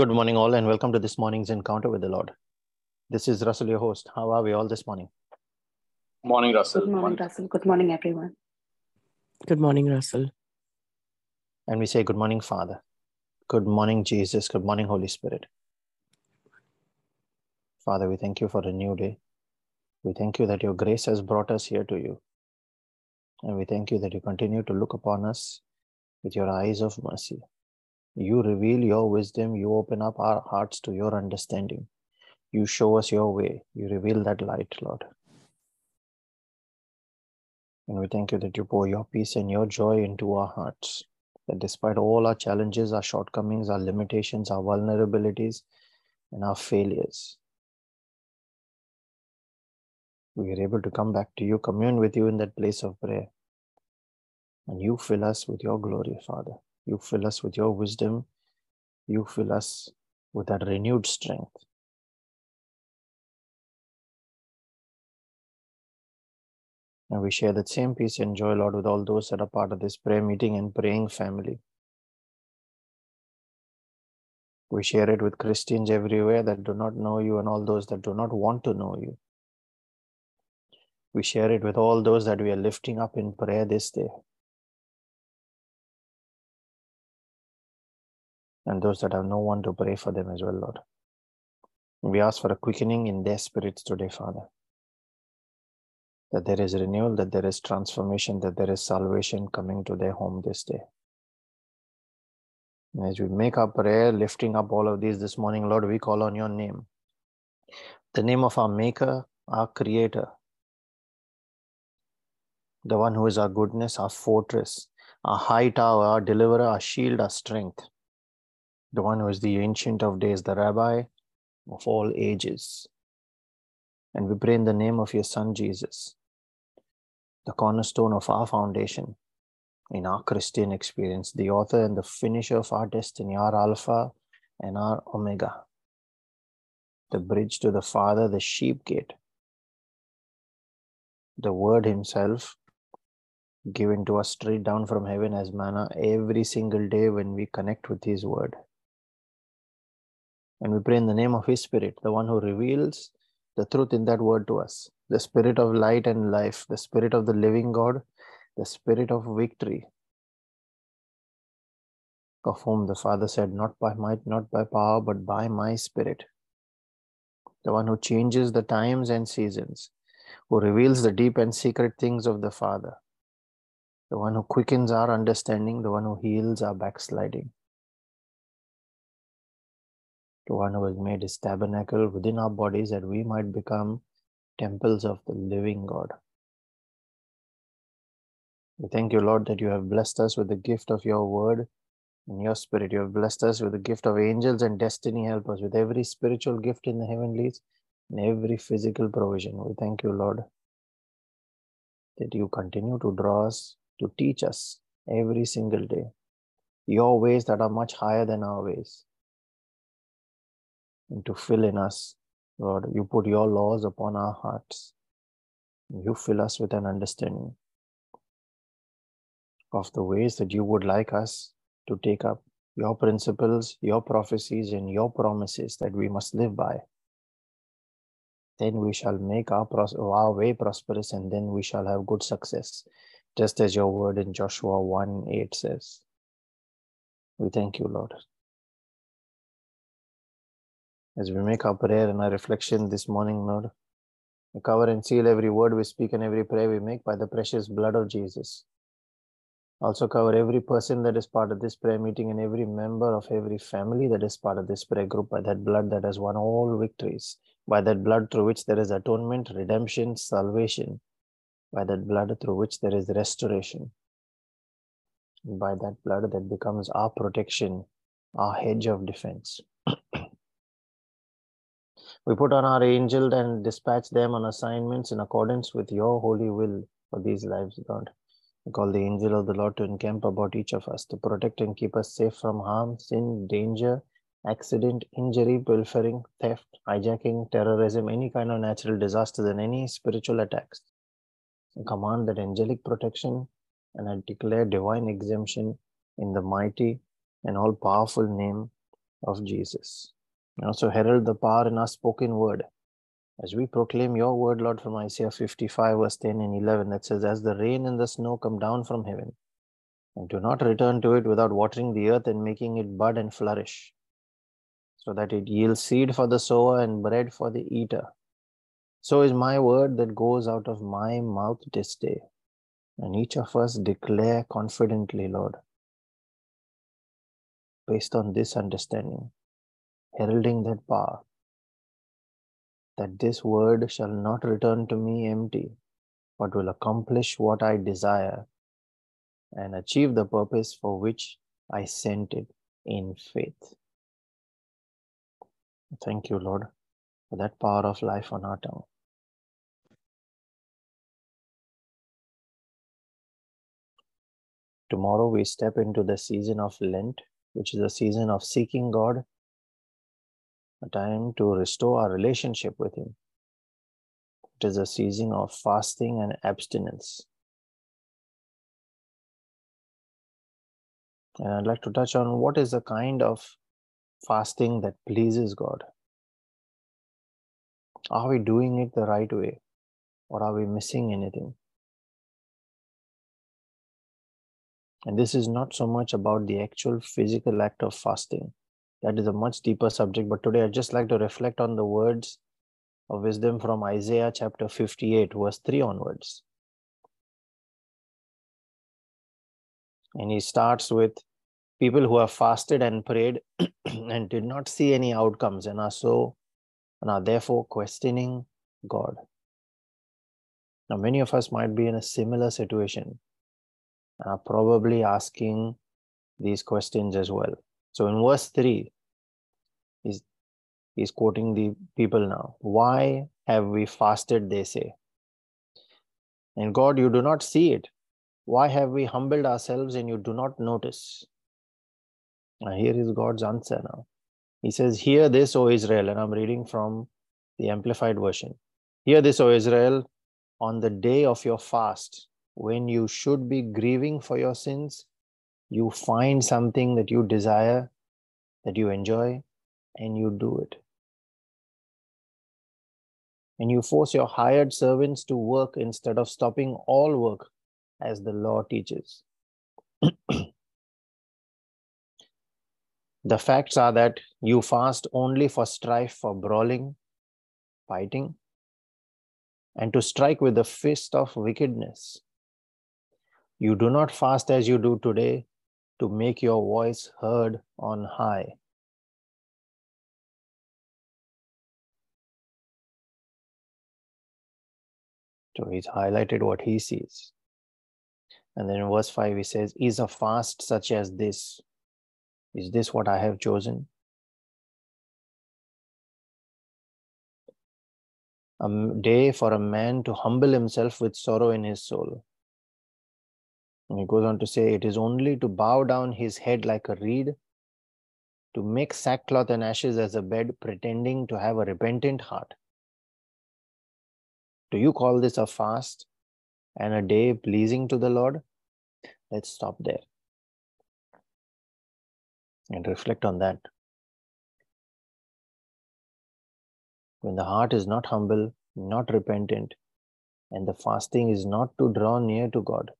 Good morning, all, and welcome to this morning's encounter with the Lord. This is Russell, your host. How are we all this morning? Morning, Russell. Good morning, Russell. Good morning, everyone. Good morning, Russell. And we say, Good morning, Father. Good morning, Jesus. Good morning, Holy Spirit. Father, we thank you for a new day. We thank you that your grace has brought us here to you. And we thank you that you continue to look upon us with your eyes of mercy. You reveal your wisdom. You open up our hearts to your understanding. You show us your way. You reveal that light, Lord. And we thank you that you pour your peace and your joy into our hearts. That despite all our challenges, our shortcomings, our limitations, our vulnerabilities, and our failures, we are able to come back to you, commune with you in that place of prayer. And you fill us with your glory, Father. You fill us with your wisdom. You fill us with that renewed strength. And we share that same peace and joy, Lord, with all those that are part of this prayer meeting and praying family. We share it with Christians everywhere that do not know you and all those that do not want to know you. We share it with all those that we are lifting up in prayer this day. And those that have no one to pray for them as well, Lord. We ask for a quickening in their spirits today, Father that there is renewal, that there is transformation, that there is salvation coming to their home this day. And as we make our prayer, lifting up all of these this morning, Lord, we call on your name, the name of our Maker, our Creator, the one who is our goodness, our fortress, our high tower, our deliverer, our shield, our strength, the one who is the Ancient of Days, the Rabbi of all ages. And we pray in the name of your Son, Jesus, the cornerstone of our foundation in our Christian experience, the author and the finisher of our destiny, our Alpha and our Omega, the bridge to the Father, the sheep gate, the Word Himself given to us straight down from heaven as manna every single day when we connect with His Word. And we pray in the name of His Spirit, the one who reveals the truth in that word to us. The spirit of light and life, the spirit of the living God, the spirit of victory, of whom the Father said, Not by might, not by power, but by my spirit. The one who changes the times and seasons, who reveals the deep and secret things of the Father, the one who quickens our understanding, the one who heals our backsliding, one who has made his tabernacle within our bodies that we might become temples of the living God. We thank you, Lord, that you have blessed us with the gift of your word and your spirit. You have blessed us with the gift of angels and destiny Help us with every spiritual gift in the heavenlies and every physical provision. We thank you, Lord, that you continue to draw us, to teach us every single day your ways that are much higher than our ways, and to fill in us Lord, you put your laws upon our hearts. You fill us with an understanding of the ways that you would like us to take up your principles, your prophecies, and your promises that we must live by. Then we shall make our, our way prosperous and then we shall have good success, just as your word in Joshua 1 8 says. We thank you, Lord as we make our prayer and our reflection this morning, Lord. We cover and seal every word we speak and every prayer we make by the precious blood of Jesus. Also, cover every person that is part of this prayer meeting and every member of every family that is part of this prayer group by that blood that has won all victories, by that blood through which there is atonement, redemption, salvation, by that blood through which there is restoration, by that blood that becomes our protection, our hedge of defense. We put on our angel and dispatch them on assignments in accordance with your holy will for these lives, God. We call the angel of the Lord to encamp about each of us, to protect and keep us safe from harm, sin, danger, accident, injury, pilfering, theft, hijacking, terrorism, any kind of natural disasters, and any spiritual attacks. I command that angelic protection and I declare divine exemption in the mighty and all powerful name of Jesus. And also herald the power in our spoken word. As we proclaim your word, Lord, from Isaiah 55, verse 10 and 11, that says, As the rain and the snow come down from heaven, and do not return to it without watering the earth and making it bud and flourish, so that it yields seed for the sower and bread for the eater. So is my word that goes out of my mouth this day. And each of us declare confidently, Lord, based on this understanding, heralding that power, that this word shall not return to me empty, but will accomplish what I desire and achieve the purpose for which I sent it in faith. Thank you, Lord, for that power of life on our tongue. Tomorrow we step into the season of Lent, which is a season of seeking God, a time to restore our relationship with Him. It is a season of fasting and abstinence. And I'd like to touch on what is the kind of fasting that pleases God. Are we doing it the right way? Or are we missing anything? And this is not so much about the actual physical act of fasting. That is a much deeper subject. But today I'd just like to reflect on the words of wisdom from Isaiah chapter 58, verse 3 onwards. And he starts with people who have fasted and prayed and did not see any outcomes and are so and are therefore questioning God. Now, many of us might be in a similar situation and are probably asking these questions as well. So in verse 3, he's, he's quoting the people now. Why have we fasted, they say? And God, you do not see it. Why have we humbled ourselves and you do not notice? Now, here is God's answer now. He says, Hear this, O Israel, and I'm reading from the Amplified Version. Hear this, O Israel, on the day of your fast, when you should be grieving for your sins, you find something that you desire, that you enjoy, and you do it. And you force your hired servants to work instead of stopping all work as the law teaches. the facts are that you fast only for strife, for brawling, fighting, and to strike with the fist of wickedness. You do not fast as you do today to make your voice heard on high. So he's highlighted what he sees. And then in verse 5, he says, Is a fast such as this? Is this what I have chosen? A day for a man to humble himself with sorrow in his soul and he goes on to say, It is only to bow down his head like a reed, to make sackcloth and ashes as a bed, pretending to have a repentant heart. Do you call this a fast and a day pleasing to the Lord? Let's stop there and reflect on that. When the heart is not humble, not repentant, and the fasting is not to draw near to God,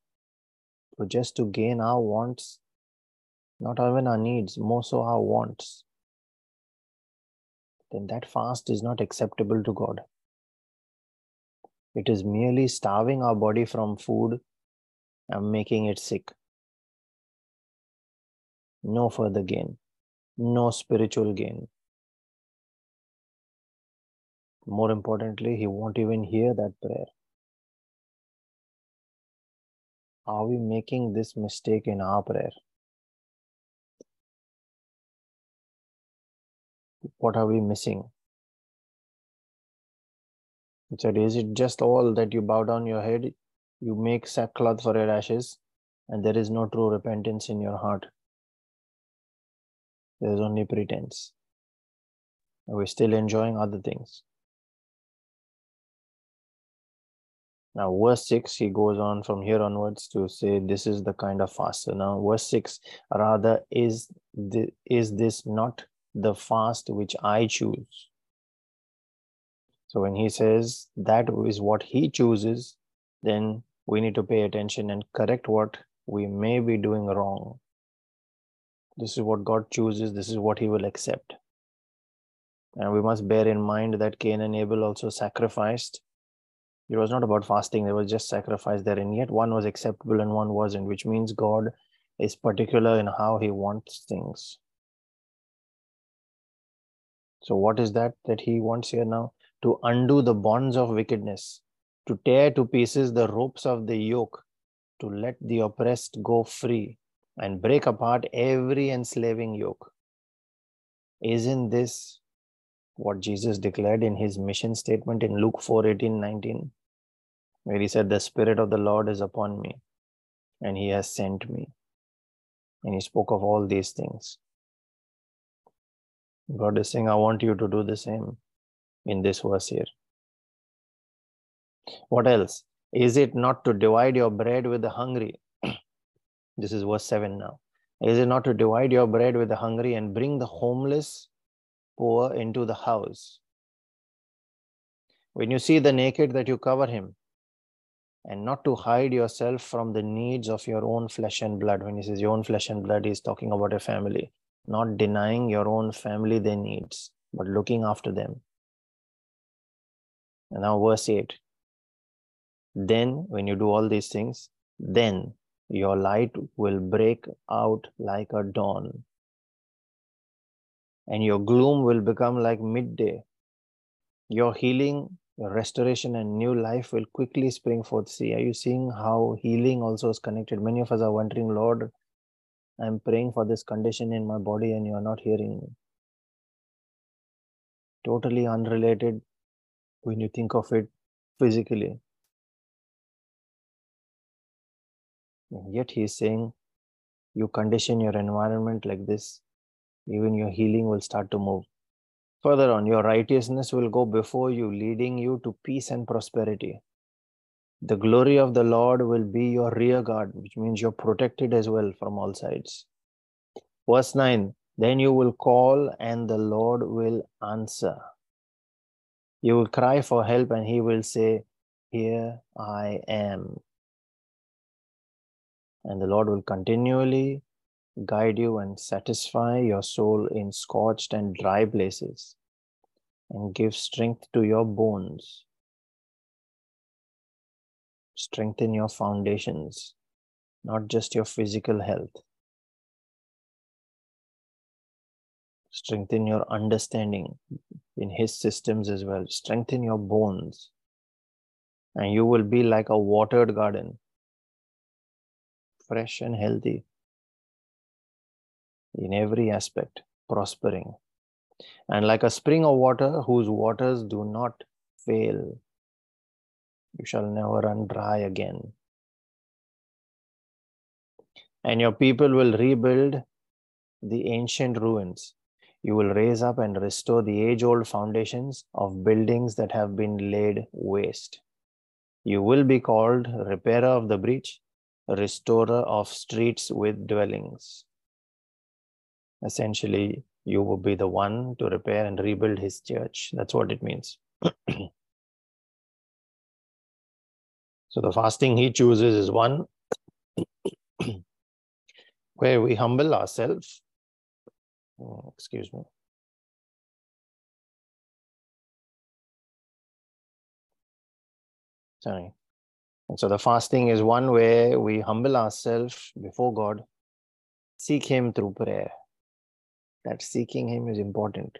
but just to gain our wants, not even our needs, more so our wants, then that fast is not acceptable to God. It is merely starving our body from food and making it sick. No further gain, no spiritual gain. More importantly, he won't even hear that prayer. Are we making this mistake in our prayer? What are we missing? He said, Is it just all that you bow down your head, you make sackcloth for your ashes, and there is no true repentance in your heart? There is only pretense. We're still enjoying other things. Now, verse 6, he goes on from here onwards to say this is the kind of fast. So now, verse 6, rather, is, the, is this not the fast which I choose. So when he says that is what he chooses, then we need to pay attention and correct what we may be doing wrong. This is what God chooses, this is what he will accept. And we must bear in mind that Cain and Abel also sacrificed. It was not about fasting, there was just sacrifice there, and yet one was acceptable and one wasn't, which means God is particular in how he wants things. So, what is that that he wants here now? To undo the bonds of wickedness, to tear to pieces the ropes of the yoke, to let the oppressed go free, and break apart every enslaving yoke. Isn't this what Jesus declared in his mission statement in Luke 4 18 19? Where he said, The Spirit of the Lord is upon me, and he has sent me. And he spoke of all these things. God is saying, I want you to do the same in this verse here. What else? Is it not to divide your bread with the hungry? this is verse 7 now. Is it not to divide your bread with the hungry and bring the homeless poor into the house? When you see the naked, that you cover him, and not to hide yourself from the needs of your own flesh and blood. When he says your own flesh and blood, he's talking about a family, not denying your own family their needs, but looking after them. And now, verse 8 then, when you do all these things, then your light will break out like a dawn, and your gloom will become like midday. Your healing, your restoration, and new life will quickly spring forth. See, are you seeing how healing also is connected? Many of us are wondering, Lord, I'm praying for this condition in my body, and you are not hearing me. Totally unrelated when you think of it physically. And yet he is saying, you condition your environment like this, even your healing will start to move. Further on, your righteousness will go before you, leading you to peace and prosperity. The glory of the Lord will be your rear guard, which means you're protected as well from all sides. Verse 9 Then you will call, and the Lord will answer. You will cry for help, and he will say, Here I am and the Lord will continually guide you and satisfy your soul in scorched and dry places and give strength to your bones. Strengthen your foundations, not just your physical health. Strengthen your understanding in His systems as well. Strengthen your bones, and you will be like a watered garden fresh and healthy in every aspect, prospering. And like a spring of water whose waters do not fail, you shall never run dry again. And your people will rebuild the ancient ruins. You will raise up and restore the age old foundations of buildings that have been laid waste. You will be called repairer of the breach restorer of streets with dwellings. Essentially, you will be the one to repair and rebuild his church. That's what it means. so, the fasting he chooses is one where we humble ourselves. Oh, excuse me. Sorry. And so the fasting is one way we humble ourselves before God, seek Him through prayer. That seeking Him is important.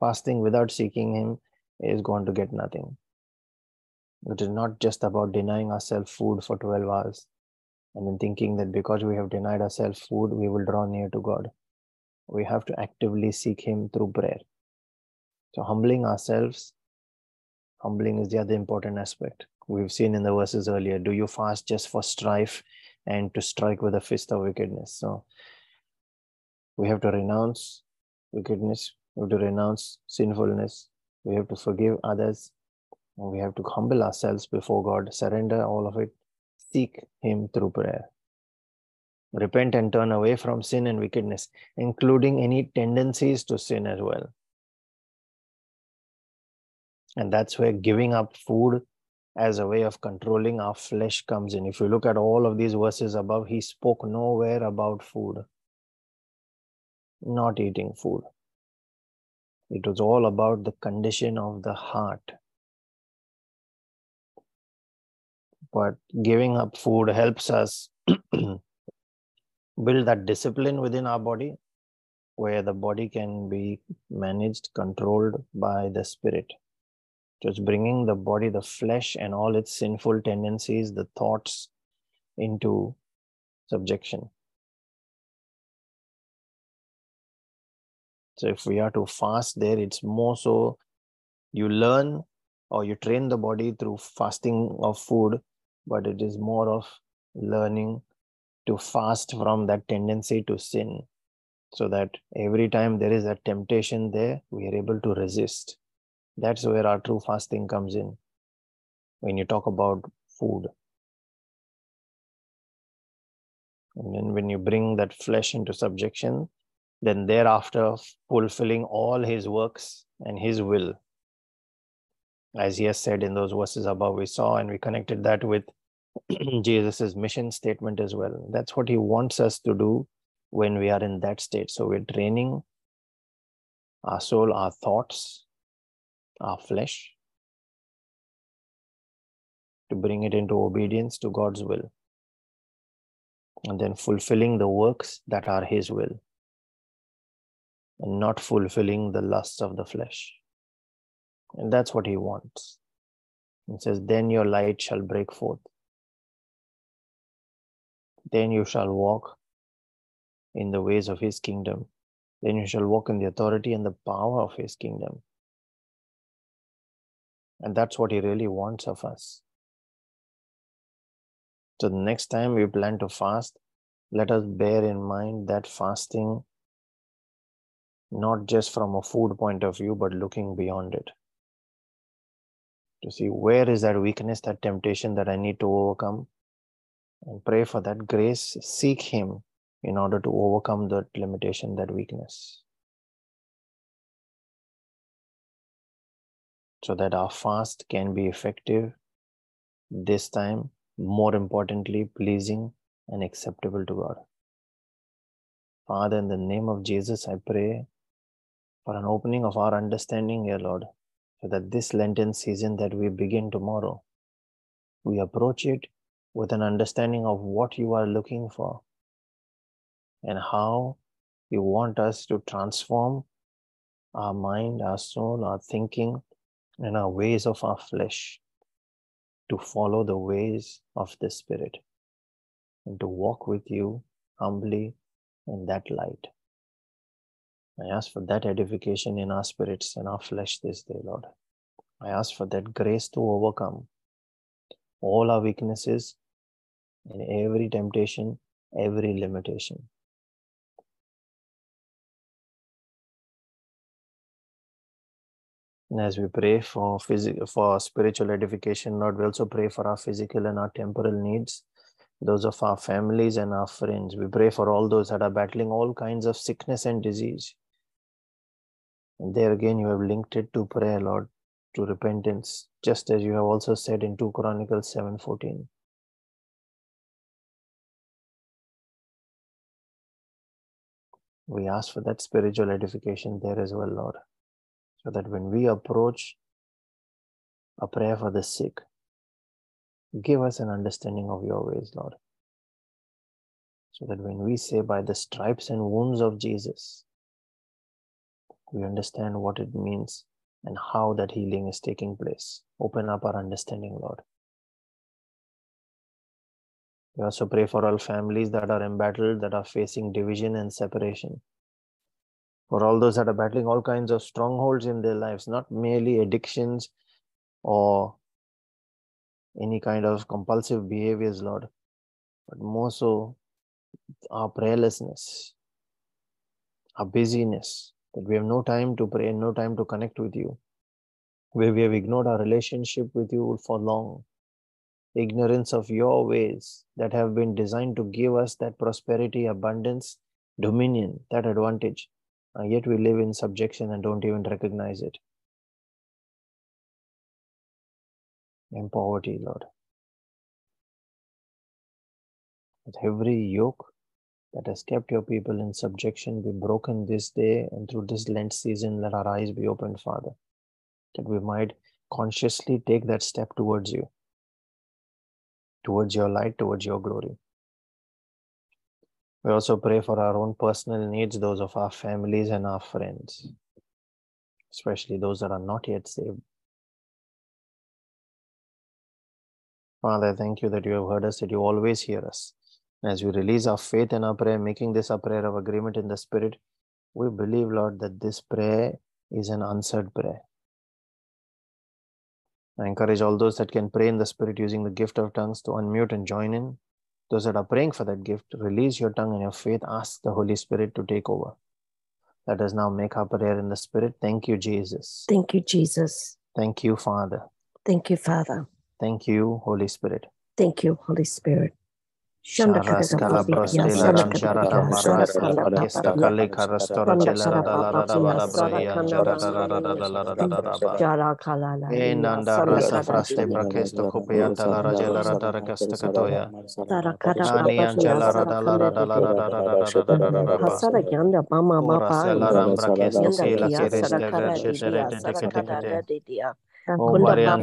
Fasting without seeking Him is going to get nothing. It is not just about denying ourselves food for 12 hours and then thinking that because we have denied ourselves food, we will draw near to God. We have to actively seek Him through prayer. So, humbling ourselves, humbling is the other important aspect we've seen in the verses earlier do you fast just for strife and to strike with a fist of wickedness so we have to renounce wickedness we have to renounce sinfulness. We have to forgive others. We have to humble ourselves before god surrender all of it seek him through prayer. Repent and turn away from sin and wickedness, including any tendencies to sin as well. And that's where giving up food as a way of controlling our flesh comes in. If you look at all of these verses above, he spoke nowhere about food, not eating food. It was all about the condition of the heart. But giving up food helps us build that discipline within our body where the body can be managed, controlled by the spirit. Just bringing the body, the flesh, and all its sinful tendencies, the thoughts into subjection. So, if we are to fast there, it's more so you learn or you train the body through fasting of food, but it is more of learning to fast from that tendency to sin so that every time there is a temptation there, we are able to resist. That's where our true fasting comes in when you talk about food. And then when you bring that flesh into subjection, then thereafter fulfilling all his works and his will. As he has said in those verses above, we saw and we connected that with Jesus' mission statement as well. That's what he wants us to do when we are in that state. So we're training our soul, our thoughts, our flesh to bring it into obedience to God's will. And then fulfilling the works that are His will and not fulfilling the lusts of the flesh. And that's what He wants. He says, Then your light shall break forth. Then you shall walk in the ways of His kingdom. Then you shall walk in the authority and the power of His kingdom. And that's what He really wants of us. So the next time we plan to fast, let us bear in mind that fasting, not just from a food point of view, but looking beyond it. To see where is that weakness, that temptation that I need to overcome, and pray for that grace, seek Him in order to overcome that limitation, that weakness. So that our fast can be effective this time more importantly, pleasing and acceptable to God. Father, in the name of Jesus, I pray for an opening of our understanding here, Lord, so that this Lenten season that we begin tomorrow, we approach it with an understanding of what you are looking for and how you want us to transform our mind, our soul, our thinking, and our ways of our flesh to follow the ways of the Spirit and to walk with you humbly in that light. I ask for that edification in our spirits and our flesh this day, Lord. I ask for that grace to overcome all our weaknesses and every temptation, every limitation. And as we pray for physical, for spiritual edification, Lord, we also pray for our physical and our temporal needs, those of our families and our friends. We pray for all those that are battling all kinds of sickness and disease. And there again, you have linked it to prayer, Lord, to repentance, just as you have also said in 2 Chronicles 7:14. We ask for that spiritual edification there as well, Lord so that when we approach a prayer for the sick, give us an understanding of your ways, Lord. So that when we say, by the stripes and wounds of Jesus, we understand what it means and how that healing is taking place. Open up our understanding, Lord. We also pray for all families that are embattled, that are facing division and separation for all those that are battling all kinds of strongholds in their lives, not merely addictions or any kind of compulsive behaviors, Lord, but more so our prayerlessness, our busyness, that we have no time to pray, and no time to connect with you, where we have ignored our relationship with you for long. ignorance of your ways that have been designed to give us that prosperity, abundance, dominion, that advantage. And yet we live in subjection and don't even recognize it. In poverty, Lord. With every yoke that has kept your people in subjection be broken this day and through this Lent season, let our eyes be opened, Father, that we might consciously take that step towards you, towards your light, towards your glory. We also pray for our own personal needs, those of our families and our friends, especially those that are not yet saved. Father, thank you that you have heard us, that you always hear us. As we release our faith in our prayer, making this a prayer of agreement in the Spirit, we believe, Lord, that this prayer is an answered prayer. I encourage all those that can pray in the Spirit using the gift of tongues to unmute and join in. Those that are praying for that gift, release your tongue and your faith. Ask the Holy Spirit to take over. Let us now make our prayer in the Spirit. Thank you, Jesus. Thank you, Jesus. Thank you, Father. Thank you, Father. Thank you, Holy Spirit. Thank you, Holy Spirit. Shandaskala Brastila Jara Varian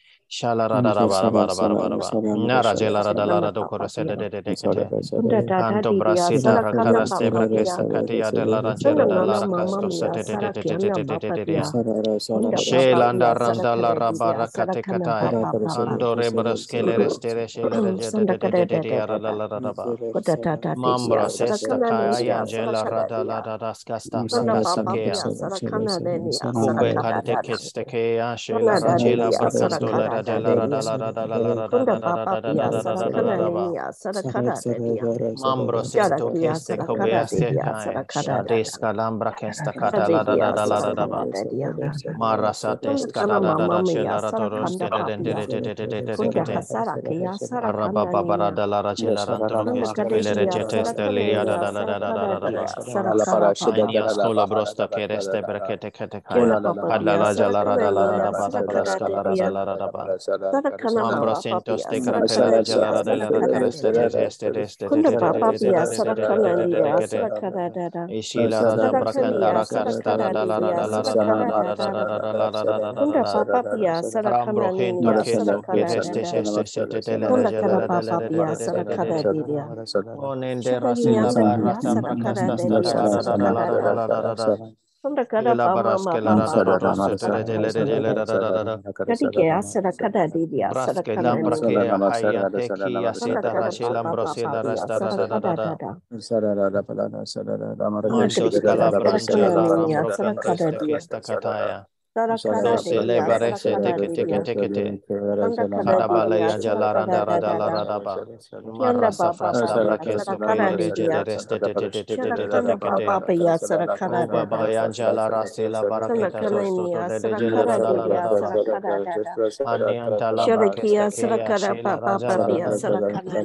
Mambra de sarakada de se la da da da la da ba. da da skasta unda brakasta papa kea. pia sarakana ninia Kube sarakada kante dada keste kea shela Kana rajela dadedia brakanto la sarakada rada la rada dadedia. la rada la la rada Kunda da da da da da da da da da da da da ba. nenia sarakada dadedia. Mambro sento Jarakia keste kobe sarakada aste dedia kaya. sarakada dada. Shadeska lambra kesta kata la da da da de de de de de de de de la ba. la la la Mambro te te la la la la la la la Sarakadia, Santa sarakada kente dia. kesta kataya. Sarakada Dosi dia lebarese sarakada teke teke dia. teke te. Kunda kada Kadabala dia ya jala sarakada randa rada dada la dada. rada ba. Kianda Marasa baba frasta baba brakesto sarakada ke dia. rejele reste te te te te te te te te te te. papa ya sarakada O baba dada. ya jala rasi la baraketa Sarakana tosto to nia de de jele sarakada rada la dia rada ba. sarakada dada. Ani anta la brakeste Sharikia ke ya sarakada shila papa raja la papa rada. sarakana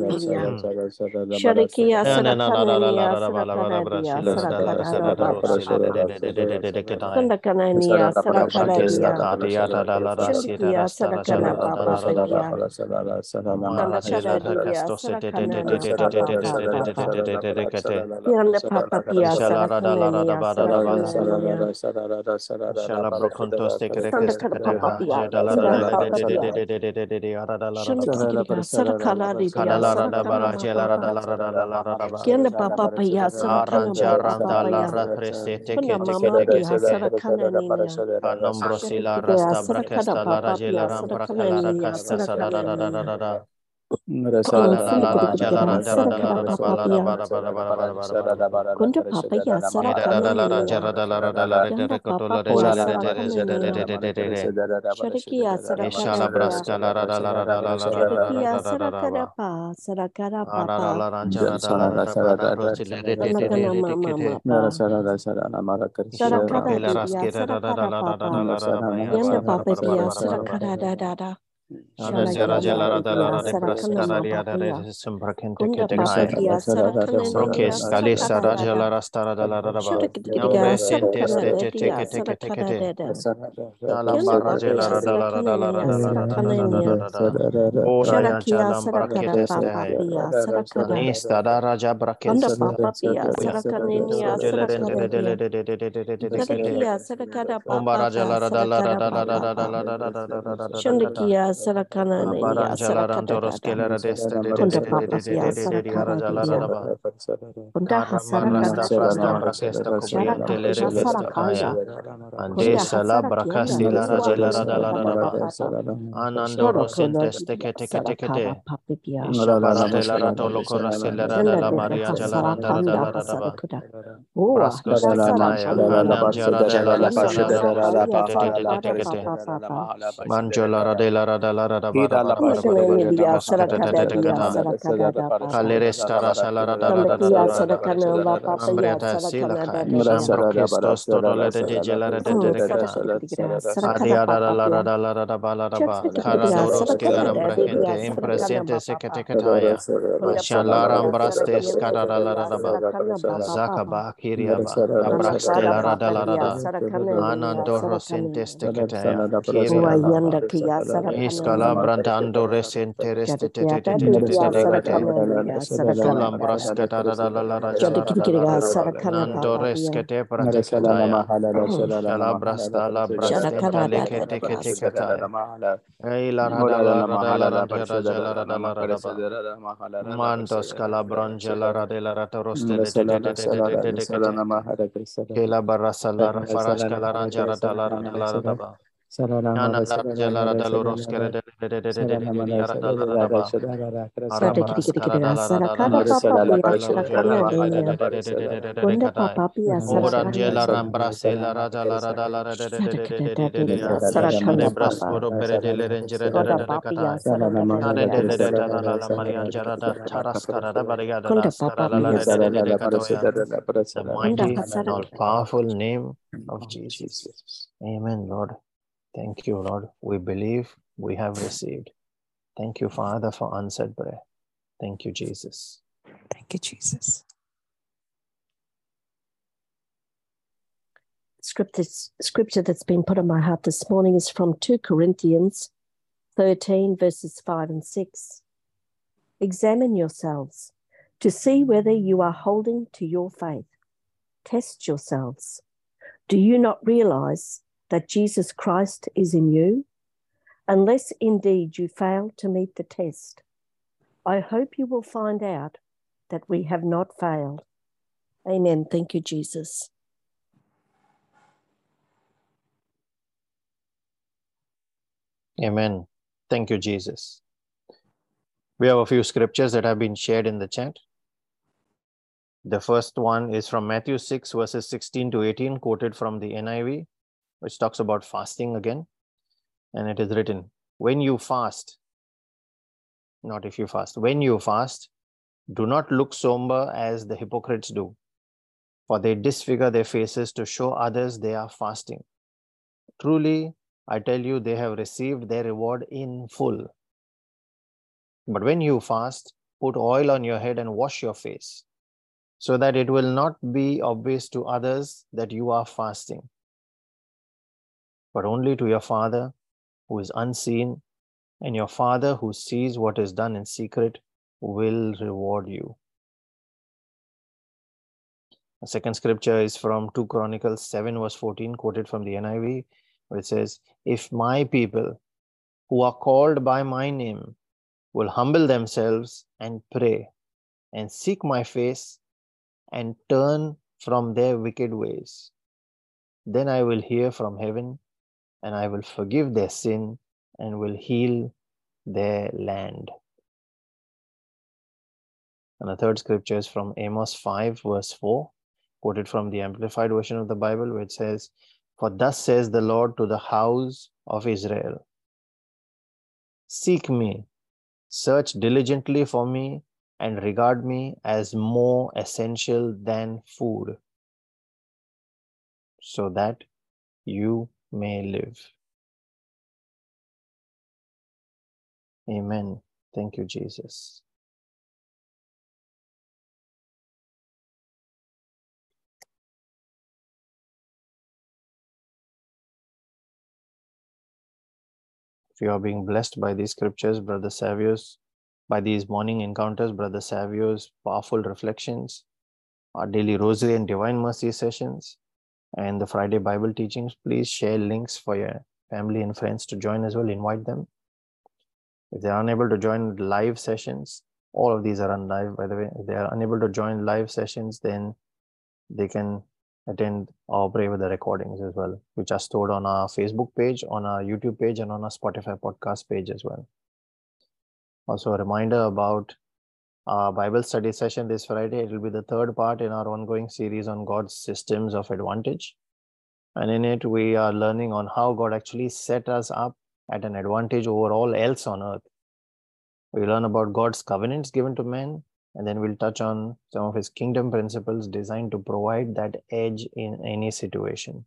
Papa, Lombro sila rasta brakesta la rajela ram brakala rakasta sala da da da. Kundu papa ya sara Shariki ya sara Shala brasta la la la la la la Shariki ya sara karapa sara karapa Sara papa ya sara karada Shondakia sarakana ya sarakata konda papa ya sarakata konda hasarakata sarakaya ande sala brakasi la raja la rada la rada ba anando la la la la la la sala la rada teke teke teke te manjo la rada la dalalara bara Kalerestara salara dalara dalara Ambreta sila Sambro Christos todole de digelara de derekata Adiara dalara Skala ando resentereste Sulambraska da da da la la Nando rescate praticataya Scalabrasta la brasta lekete kete kata Ei la ra da la ra da la ra da la ra da la ra da Manto scalabranja la ra de de de de de de de de the mighty powerful name of Jesus. Amen, Lord. Thank you, Lord. We believe we have received. Thank you, Father, for answered prayer. Thank you, Jesus. Thank you, Jesus. scripture, scripture that's been put on my heart this morning is from 2 Corinthians 13, verses 5 and 6. Examine yourselves to see whether you are holding to your faith. Test yourselves. Do you not realize that Jesus Christ is in you? Unless indeed you fail to meet the test, I hope you will find out that we have not failed. Amen. Thank you, Jesus. Amen. Thank you, Jesus. We have a few scriptures that have been shared in the chat. The first one is from Matthew 6, verses 16 to 18, quoted from the NIV, which talks about fasting again. And it is written, When you fast, not if you fast, when you fast, do not look somber as the hypocrites do, for they disfigure their faces to show others they are fasting. Truly, I tell you, they have received their reward in full. But when you fast, put oil on your head and wash your face, so that it will not be obvious to others that you are fasting. But only to your Father who is unseen, and your Father who sees what is done in secret will reward you. The second scripture is from 2 Chronicles 7, verse 14, quoted from the NIV, where it says, If my people who are called by my name will humble themselves and pray and seek my face and turn from their wicked ways, then I will hear from heaven and I will forgive their sin and will heal their land. And the third scripture is from Amos 5, verse 4, quoted from the Amplified Version of the Bible, which says, For thus says the Lord to the house of Israel Seek me, search diligently for me, and regard me as more essential than food, so that you may live. Amen. Thank you, Jesus. If you are being blessed by these scriptures, Brother Savio's, by these morning encounters, Brother Savio's powerful reflections, our daily rosary and divine mercy sessions, and the Friday Bible teachings, please share links for your family and friends to join as well. Invite them. If they are unable to join live sessions, all of these are on live, by the way. If they are unable to join live sessions, then they can attend or pray with the recordings as well, which are stored on our Facebook page, on our YouTube page, and on our Spotify podcast page as well. Also, a reminder about our Bible study session this Friday. It will be the third part in our ongoing series on God's systems of advantage. And in it, we are learning on how God actually set us up at an advantage over all else on earth. We learn about God's covenants given to men, and then we'll touch on some of his kingdom principles designed to provide that edge in any situation.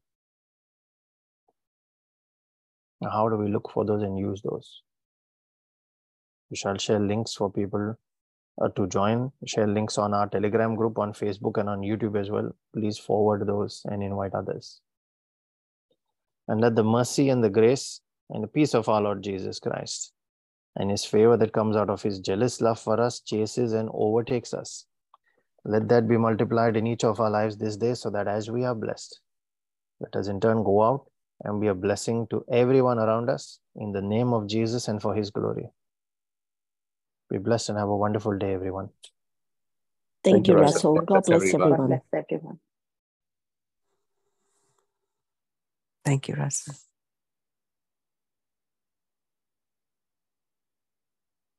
How do we look for those and use those? We shall share links for people uh, Uh, to join, share links on our Telegram group on Facebook and on YouTube as well. Please forward those and invite others. And let the mercy and the grace and the peace of our Lord Jesus Christ and his favor that comes out of his jealous love for us chases and overtakes us. Let that be multiplied in each of our lives this day so that as we are blessed, let us in turn go out and be a blessing to everyone around us in the name of Jesus and for his glory. Be blessed and have a wonderful day, everyone. Thank, Thank you, you, Russell. Russell. God bless everyone. God bless everyone. Thank you, Russell.